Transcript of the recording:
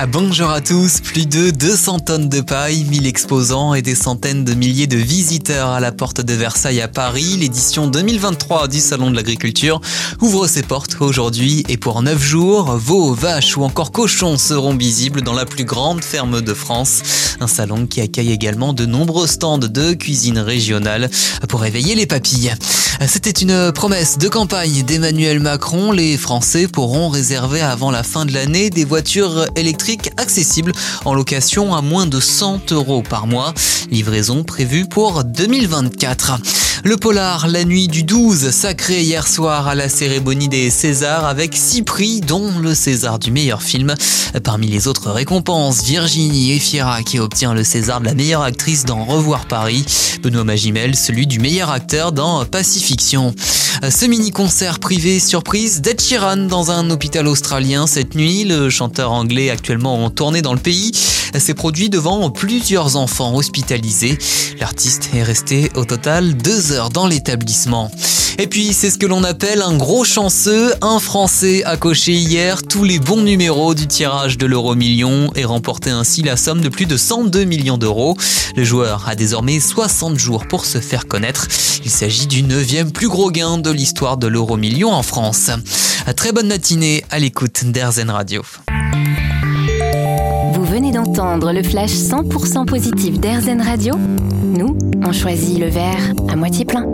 Ah, bonjour à tous, plus de 200 tonnes de paille, 1000 exposants et des centaines de milliers de visiteurs à la porte de Versailles à Paris. L'édition 2023 du Salon de l'Agriculture ouvre ses portes aujourd'hui et pour 9 jours, veaux, vaches ou encore cochons seront visibles dans la plus grande ferme de France. Un salon qui accueille également de nombreux stands de cuisine régionale pour éveiller les papilles. C'était une promesse de campagne d'Emmanuel Macron. Les Français pourront réserver avant la fin de l'année des voitures électriques accessible en location à moins de 100 euros par mois. Livraison prévue pour 2024. Le polar La Nuit du 12, sacré hier soir à la cérémonie des Césars avec six prix, dont le César du meilleur film. Parmi les autres récompenses, Virginie Efira qui obtient le César de la meilleure actrice dans Revoir Paris, Benoît Magimel celui du meilleur acteur dans Pacifiction. Ce mini-concert privé surprise d'Ed Sheeran dans un hôpital australien cette nuit. Le chanteur anglais actuellement en tournée dans le pays s'est produit devant plusieurs enfants hospitalisés. L'artiste est resté au total deux heures dans l'établissement. Et puis c'est ce que l'on appelle un gros chanceux. Un Français a coché hier tous les bons numéros du tirage de l'euro million et remporté ainsi la somme de plus de 102 millions d'euros. Le joueur a désormais 60 jours pour se faire connaître. Il s'agit du neuvième plus gros gain de l'histoire de l'euro million en France. Très bonne matinée à l'écoute d'Airzen Radio. Venez d'entendre le flash 100% positif d'Airzen Radio Nous, on choisit le verre à moitié plein.